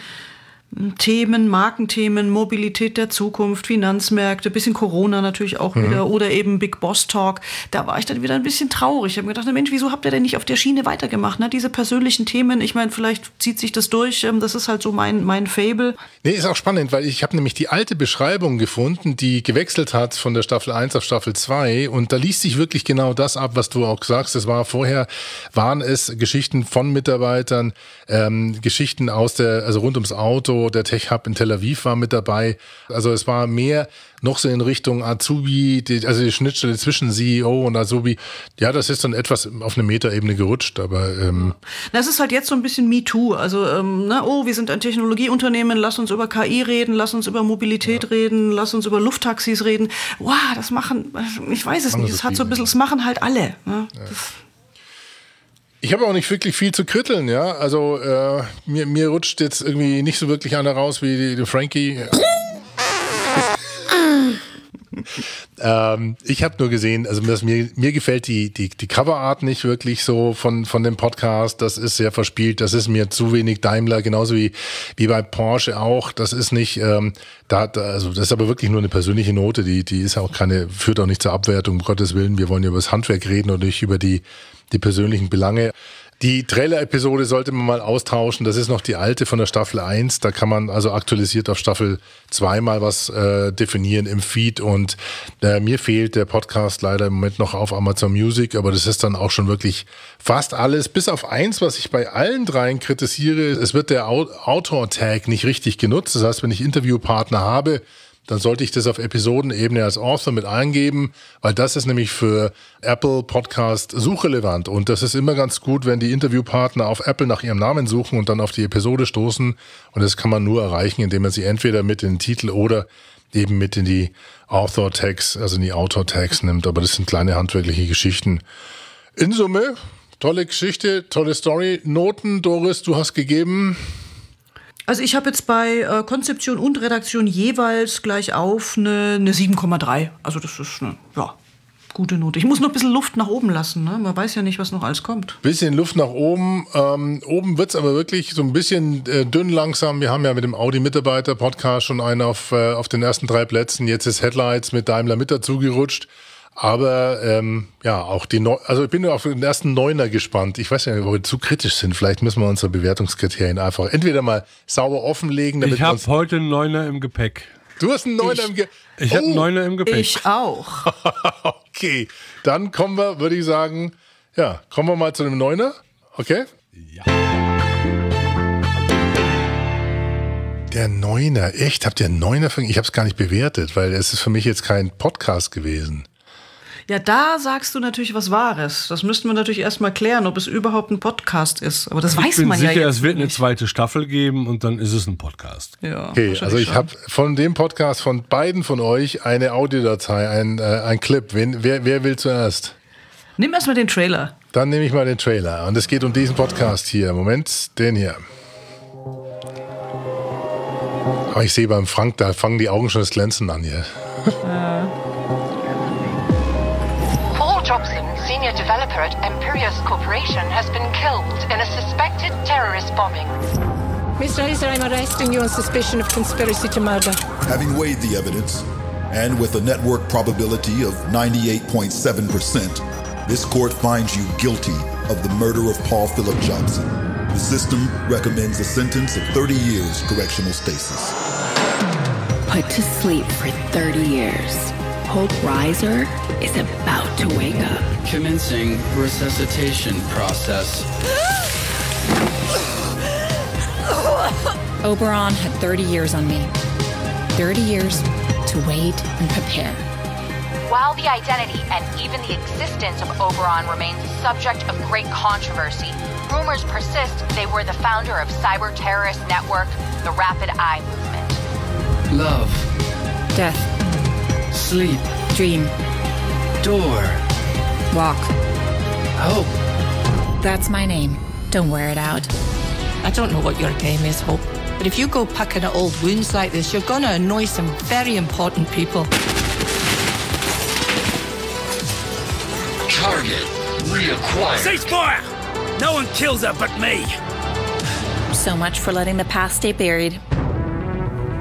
Themen, Markenthemen, Mobilität der Zukunft, Finanzmärkte, bisschen Corona natürlich auch mhm. wieder oder eben Big Boss Talk. Da war ich dann wieder ein bisschen traurig. Ich habe mir gedacht, Mensch, wieso habt ihr denn nicht auf der Schiene weitergemacht? Ne? Diese persönlichen Themen, ich meine, vielleicht zieht sich das durch. Ähm, das ist halt so mein, mein Fable. Nee, ist auch spannend, weil ich habe nämlich die alte Beschreibung gefunden, die gewechselt hat von der Staffel 1 auf Staffel 2 und da liest sich wirklich genau das ab, was du auch sagst. Es war vorher, waren es Geschichten von Mitarbeitern, ähm, Geschichten aus der, also rund ums Auto, der Tech Hub in Tel Aviv war mit dabei. Also es war mehr noch so in Richtung Azubi, die, also die Schnittstelle zwischen CEO und Azubi. Ja, das ist dann etwas auf eine Metaebene gerutscht, aber ähm das ist halt jetzt so ein bisschen MeToo. Also, ähm, ne, oh, wir sind ein Technologieunternehmen, lass uns über KI reden, lass uns über Mobilität ja. reden, lass uns über Lufttaxis reden. Wow, das machen, ich weiß es nicht, das hat so ein bisschen, das machen halt alle. Ne? Ja. Ich habe auch nicht wirklich viel zu kritteln, ja. Also äh, mir, mir rutscht jetzt irgendwie nicht so wirklich einer raus wie die, die Frankie. *laughs* ähm, ich habe nur gesehen, also mir, mir gefällt die, die, die Coverart nicht wirklich so von, von dem Podcast. Das ist sehr verspielt, das ist mir zu wenig Daimler, genauso wie, wie bei Porsche auch. Das ist nicht, ähm, da, da, also das ist aber wirklich nur eine persönliche Note, die, die ist auch keine, führt auch nicht zur Abwertung, um Gottes Willen. Wir wollen ja über das Handwerk reden und nicht über die die persönlichen Belange. Die Trailer-Episode sollte man mal austauschen. Das ist noch die alte von der Staffel 1. Da kann man also aktualisiert auf Staffel 2 mal was äh, definieren im Feed. Und äh, mir fehlt der Podcast leider im Moment noch auf Amazon Music, aber das ist dann auch schon wirklich fast alles. Bis auf eins, was ich bei allen dreien kritisiere. Es wird der Autor-Tag nicht richtig genutzt. Das heißt, wenn ich Interviewpartner habe, dann sollte ich das auf Episodenebene als Author mit eingeben, weil das ist nämlich für Apple Podcast suchrelevant. Und das ist immer ganz gut, wenn die Interviewpartner auf Apple nach ihrem Namen suchen und dann auf die Episode stoßen. Und das kann man nur erreichen, indem man sie entweder mit in den Titel oder eben mit in die Author-Tags, also in die Autor-Tags nimmt. Aber das sind kleine handwerkliche Geschichten. In Summe, tolle Geschichte, tolle Story. Noten, Doris, du hast gegeben. Also ich habe jetzt bei äh, Konzeption und Redaktion jeweils gleich auf eine, eine 7,3. Also das ist eine, ja, gute Note. Ich muss noch ein bisschen Luft nach oben lassen. Ne? Man weiß ja nicht, was noch alles kommt. Bisschen Luft nach oben. Ähm, oben wird's aber wirklich so ein bisschen äh, dünn langsam. Wir haben ja mit dem Audi-Mitarbeiter-Podcast schon einen auf, äh, auf den ersten drei Plätzen. Jetzt ist Headlights mit Daimler mit dazu gerutscht. Aber ähm, ja, auch die Neu also ich bin nur auf den ersten Neuner gespannt. Ich weiß ja nicht, ob wir zu kritisch sind. Vielleicht müssen wir unsere Bewertungskriterien einfach entweder mal sauber offenlegen. Damit ich habe heute einen Neuner im Gepäck. Du hast einen Neuner ich, im Gepäck. Ich oh, habe einen Neuner im Gepäck. Ich auch. *laughs* okay, dann kommen wir, würde ich sagen, Ja, kommen wir mal zu dem Neuner. Okay? Ja. Der Neuner, echt? Habt ihr einen Neuner? für- Ich habe es gar nicht bewertet, weil es ist für mich jetzt kein Podcast gewesen. Ja, da sagst du natürlich was Wahres. Das müssten wir natürlich erstmal klären, ob es überhaupt ein Podcast ist. Aber das weiß ich bin man sicher, ja jetzt. es wird eine zweite Staffel geben und dann ist es ein Podcast. Ja, Okay, also ich habe von dem Podcast von beiden von euch eine Audiodatei, ein, äh, ein Clip. Wen, wer, wer will zuerst? Nimm erstmal den Trailer. Dann nehme ich mal den Trailer. Und es geht um diesen Podcast hier. Moment, den hier. Aber ich sehe beim Frank, da fangen die Augen schon das Glänzen an hier. Paul *laughs* senior developer at Imperius Corporation, has been killed in a suspected terrorist bombing. Mr. Heiser, I'm arresting you on suspicion of conspiracy to murder. Having weighed the evidence, and with a network probability of 98.7%, this court finds you guilty of the murder of Paul Philip Johnson. The system recommends a sentence of 30 years correctional stasis. Put to sleep for 30 years. Hope Riser is about to wake up. Commencing resuscitation process. *gasps* Oberon had 30 years on me. 30 years to wait and prepare. While the identity and even the existence of Oberon remains a subject of great controversy, rumors persist they were the founder of cyber terrorist network, the Rapid Eye Movement. Love. Death. Sleep. Dream. Door. Walk. Hope. That's my name. Don't wear it out. I don't know what your game is, Hope, but if you go picking at old wounds like this, you're going to annoy some very important people. Target reacquired. Ceasefire! No one kills her but me. So much for letting the past stay buried.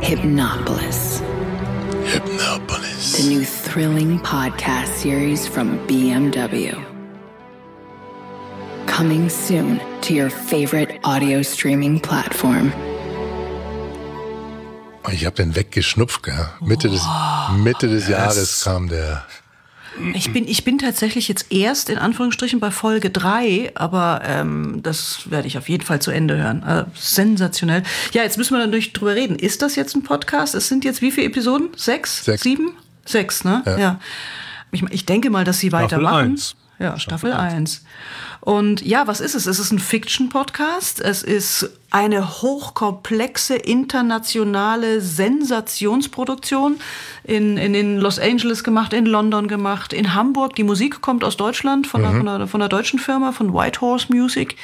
Hypnopolis. Hypnopolis. The new thrilling podcast series from BMW. Coming soon to your favorite audio streaming platform. Ich habe den weggeschnupft, gell? Mitte des, Mitte des Jahres kam der. Ich bin, ich bin tatsächlich jetzt erst in Anführungsstrichen bei Folge 3, aber ähm, das werde ich auf jeden Fall zu Ende hören. Äh, sensationell. Ja, jetzt müssen wir natürlich drüber reden. Ist das jetzt ein Podcast? Es sind jetzt wie viele Episoden? Sechs? Sechs. Sieben? Sechs, ne? Ja. Ich, ich denke mal, dass sie weitermachen. eins. Ja, Staffel 1. Und ja, was ist es? Es ist ein Fiction-Podcast. Es ist eine hochkomplexe, internationale Sensationsproduktion. In, in, in Los Angeles gemacht, in London gemacht, in Hamburg. Die Musik kommt aus Deutschland, von, Mhm. einer, von, einer, von einer deutschen Firma, von Whitehorse Music.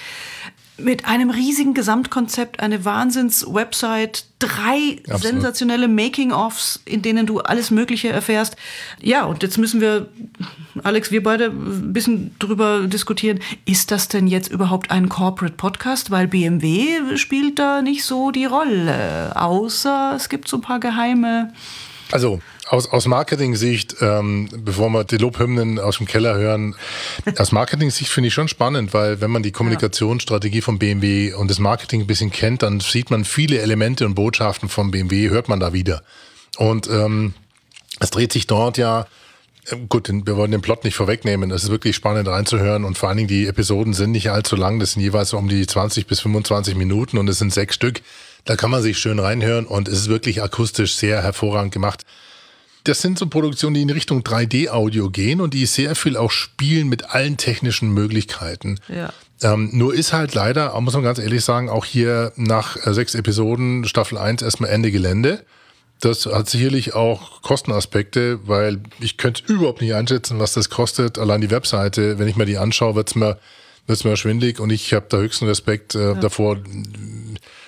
Mit einem riesigen Gesamtkonzept, eine Wahnsinns-Website, drei Absolut. sensationelle Making-ofs, in denen du alles Mögliche erfährst. Ja, und jetzt müssen wir, Alex, wir beide ein bisschen drüber diskutieren. Ist das denn jetzt überhaupt ein Corporate Podcast? Weil BMW spielt da nicht so die Rolle. Außer es gibt so ein paar geheime. Also aus, aus Marketing-Sicht, ähm, bevor wir die Lobhymnen aus dem Keller hören, aus Marketing-Sicht finde ich schon spannend, weil wenn man die Kommunikationsstrategie von BMW und das Marketing ein bisschen kennt, dann sieht man viele Elemente und Botschaften von BMW, hört man da wieder. Und ähm, es dreht sich dort ja, äh, gut, wir wollen den Plot nicht vorwegnehmen, es ist wirklich spannend reinzuhören und vor allen Dingen die Episoden sind nicht allzu lang, das sind jeweils um die 20 bis 25 Minuten und es sind sechs Stück. Da kann man sich schön reinhören und es ist wirklich akustisch sehr hervorragend gemacht. Das sind so Produktionen, die in Richtung 3D-Audio gehen und die sehr viel auch spielen mit allen technischen Möglichkeiten. Ja. Ähm, nur ist halt leider, muss man ganz ehrlich sagen, auch hier nach äh, sechs Episoden Staffel 1 erstmal Ende Gelände. Das hat sicherlich auch Kostenaspekte, weil ich könnte überhaupt nicht einschätzen, was das kostet. Allein die Webseite, wenn ich mir die anschaue, wird's mir, wird's mir schwindlig und ich habe da höchsten Respekt äh, davor,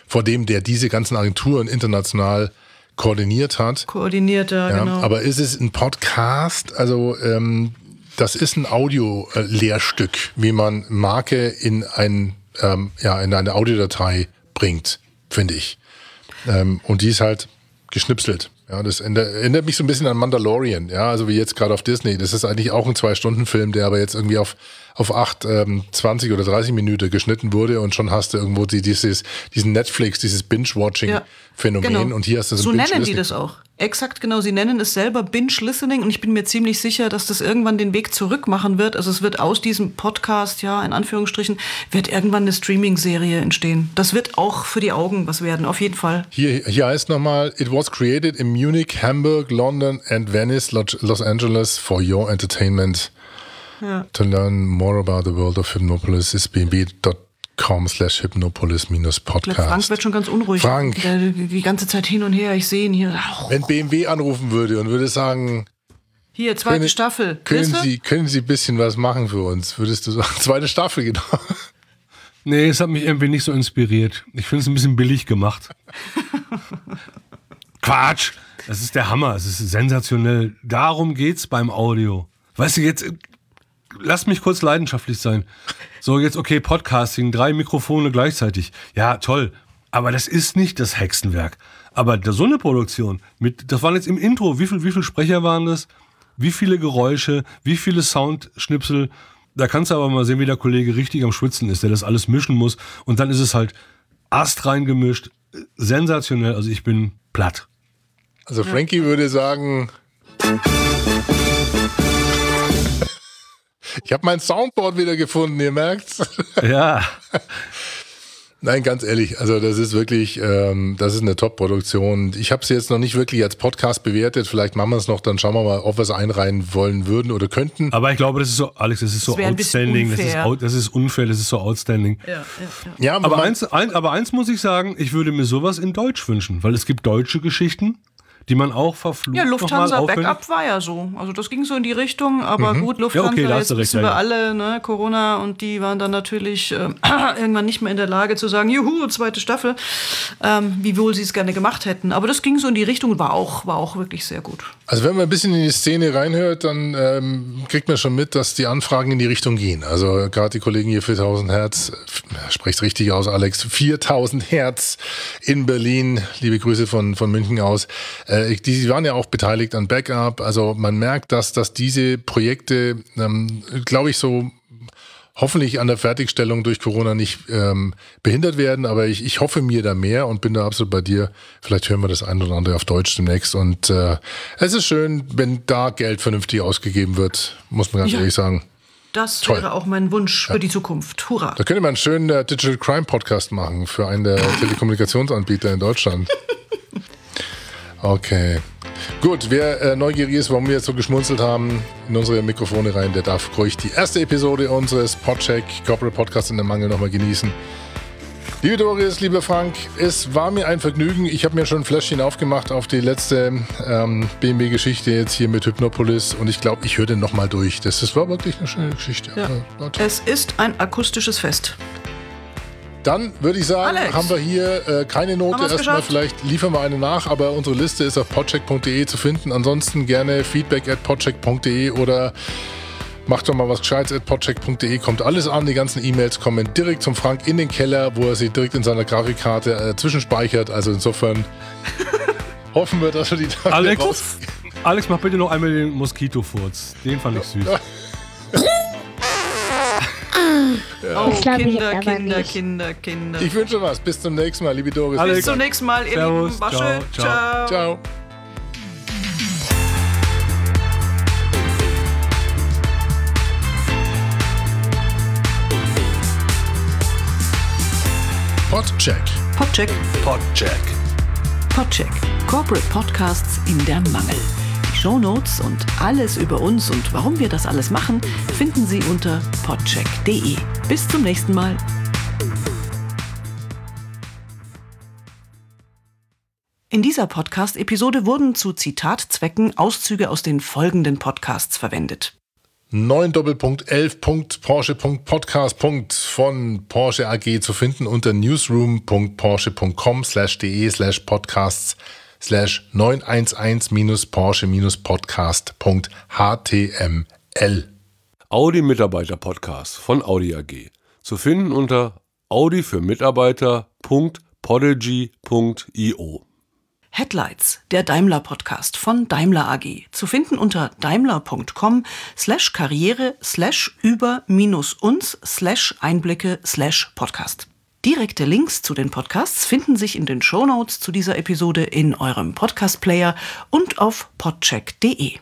vor dem, der diese ganzen Agenturen international koordiniert hat. Koordinierter, Ja, genau. Aber ist es ein Podcast? Also ähm, das ist ein Audio-Lehrstück, wie man Marke in, ein, ähm, ja, in eine Audiodatei bringt, finde ich. Ähm, und die ist halt geschnipselt. Ja, das erinnert mich so ein bisschen an Mandalorian, ja, also wie jetzt gerade auf Disney. Das ist eigentlich auch ein Zwei-Stunden-Film, der aber jetzt irgendwie auf auf 8, ähm, 20 oder 30 Minuten geschnitten wurde und schon hast du irgendwo die, dieses, diesen Netflix, dieses Binge-Watching-Phänomen Genau. und hier hast du so, so ein nennen die das auch. Exakt, genau. Sie nennen es selber Binge-Listening und ich bin mir ziemlich sicher, dass das irgendwann den Weg zurück machen wird. Also es wird aus diesem Podcast, ja, in Anführungsstrichen, wird irgendwann eine Streaming-Serie entstehen. Das wird auch für die Augen was werden, auf jeden Fall. Hier, hier heißt nochmal, it was created in Munich, Hamburg, London and Venice, Los Angeles for your entertainment. To learn more about the world of Hypnopolis is bnb.com slash hypnopolis minus Ich glaube, Frank wird schon ganz unruhig. Frank. Der, die ganze Zeit hin und her. Ich sehe ihn hier. Wenn BMW anrufen würde und würde sagen, Hier, zweite Können- Staffel. können? Sie, können Sie ein bisschen was machen für uns? Würdest du sagen, *laughs* zweite Staffel, genau. Nee, es hat mich irgendwie nicht so inspiriert. Ich finde es ein bisschen billig gemacht. *laughs* Quatsch! Das ist der Hammer. Es ist sensationell. Darum geht's beim Audio. Weißt du, jetzt lass mich kurz leidenschaftlich sein. So, jetzt okay, Podcasting, drei Mikrofone gleichzeitig. Ja, toll. Aber das ist nicht das Hexenwerk. Aber da- so eine Produktion mit, das waren jetzt im Intro, wie viel, wie viele Sprecher waren das? Wie viele Geräusche, wie viele Soundschnipsel? Da kannst du aber mal sehen, wie der Kollege richtig am Schwitzen ist, der das alles mischen muss. Und dann ist es halt astrein gemischt, sensationell. Also ich bin platt. Also Frankie würde sagen, ich habe mein Soundboard wieder gefunden, ihr merkt's. *laughs* Ja. Nein, ganz ehrlich, also das ist wirklich, ähm, das ist eine Top-Produktion. Ich habe sie jetzt noch nicht wirklich als Podcast bewertet. Vielleicht machen wir es noch, dann schauen wir mal, ob wir es einreihen wollen würden oder könnten. Aber ich glaube, das ist so, Alex, das ist so Das outstanding. Das ist, unfair. out, das ist unfair, das ist so outstanding. Ja, ja, Ja, aber, man- eins, ein, aber eins muss ich sagen, ich würde mir sowas in Deutsch wünschen, weil es gibt deutsche Geschichten, die man auch verflucht Ja, noch mal Lufthansa Backup war ja so. Also das ging so in die Richtung, aber Mhm. gut, Ja, Lufthansa, okay, da hast jetzt recht, wissen ja, wir ja. alle, ne, Corona und die waren dann natürlich äh, *clears throat* irgendwann nicht mehr in der Lage zu sagen, juhu, zweite Staffel, ähm, wie wohl sie es gerne gemacht hätten. Aber das ging so in die Richtung und war auch, war auch wirklich sehr gut. Also wenn man ein bisschen in die Szene reinhört, dann ähm, kriegt man schon mit, dass die Anfragen in die Richtung gehen. Also gerade die Kollegen hier 4000 Hertz, äh, spricht richtig aus, Alex, 4000 Hertz in Berlin. Liebe Grüße von, von München aus. Äh, die, die waren ja auch beteiligt an Backup. Also man merkt, dass, dass diese Projekte, ähm, glaube ich, so hoffentlich an der Fertigstellung durch Corona nicht ähm, behindert werden, aber ich, ich hoffe mir da mehr und bin da absolut bei dir. Vielleicht hören wir das ein oder andere auf Deutsch demnächst. Und äh, es ist schön, wenn da Geld vernünftig ausgegeben wird, muss man ganz Ja. ehrlich sagen. Das Toll. wäre auch mein Wunsch für die Zukunft. Hurra! Da könnte man einen schönen äh, Digital Crime Podcast machen für einen der *laughs* Telekommunikationsanbieter in Deutschland. Okay. Gut, wer äh, neugierig ist, warum wir jetzt so geschmunzelt haben, in unsere Mikrofone rein, der darf ruhig die erste Episode unseres Podcheck Corporate Podcast in der Mangel nochmal genießen. Liebe Doris, lieber Frank, es war mir ein Vergnügen. Ich habe mir schon ein Fläschchen aufgemacht auf die letzte ähm, BMW-Geschichte jetzt hier mit Hypnopolis und ich glaube, ich höre den nochmal durch. Das, das war wirklich eine schöne Geschichte. Ja. Es ist ein akustisches Fest. Dann würde ich sagen, Alex. haben wir hier äh, keine Note. Erstmal geschafft? vielleicht liefern wir eine nach, aber unsere Liste ist auf podcheck.de zu finden. Ansonsten gerne feedback at podcheck.de oder macht doch mal was Gescheites at podcheck.de. Kommt alles an, die ganzen E-Mails kommen direkt zum Frank in den Keller, wo er sie direkt in seiner Grafikkarte äh, zwischenspeichert. Also insofern *laughs* hoffen wir, dass wir die Tage Alex, raus... Alex, mach bitte noch einmal den Moskitofurz. Den fand ich süß. *laughs* Oh, glaub ich Kinder, Kinder. Kinder, Kinder. Ich wünsche was. Bis zum nächsten Mal, liebe Doris. Bis zum nächsten Mal, ihr Servus, Lieben. Schön. ciao. Ciao. Ciao. Podcheck. Podcheck. Podcheck. Podcheck. Corporate Podcasts in der Mangel. Die Shownotes und alles über uns und warum wir das alles machen, finden Sie unter podcheck.de. Bis zum nächsten Mal. In dieser Podcast-Episode wurden zu Zitatzwecken Auszüge aus den folgenden Podcasts verwendet. 9 Doppelpunkt 11 Punkt Porsche Punkt Podcast Punkt von Porsche AG zu finden unter newsroom.porsche.com slash de slash podcasts slash 911 minus Porsche minus Podcast Punkt html. Audi Mitarbeiter Podcast von Audi AG. Zu finden unter audi für Mitarbeiter.podigy.io. Headlights, der Daimler Podcast von Daimler AG, zu finden unter daimler.com slash karriere slash über minus uns slash Einblicke slash Podcast. Direkte Links zu den Podcasts finden sich in den Shownotes zu dieser Episode in eurem Podcast-Player und auf podcheck.de.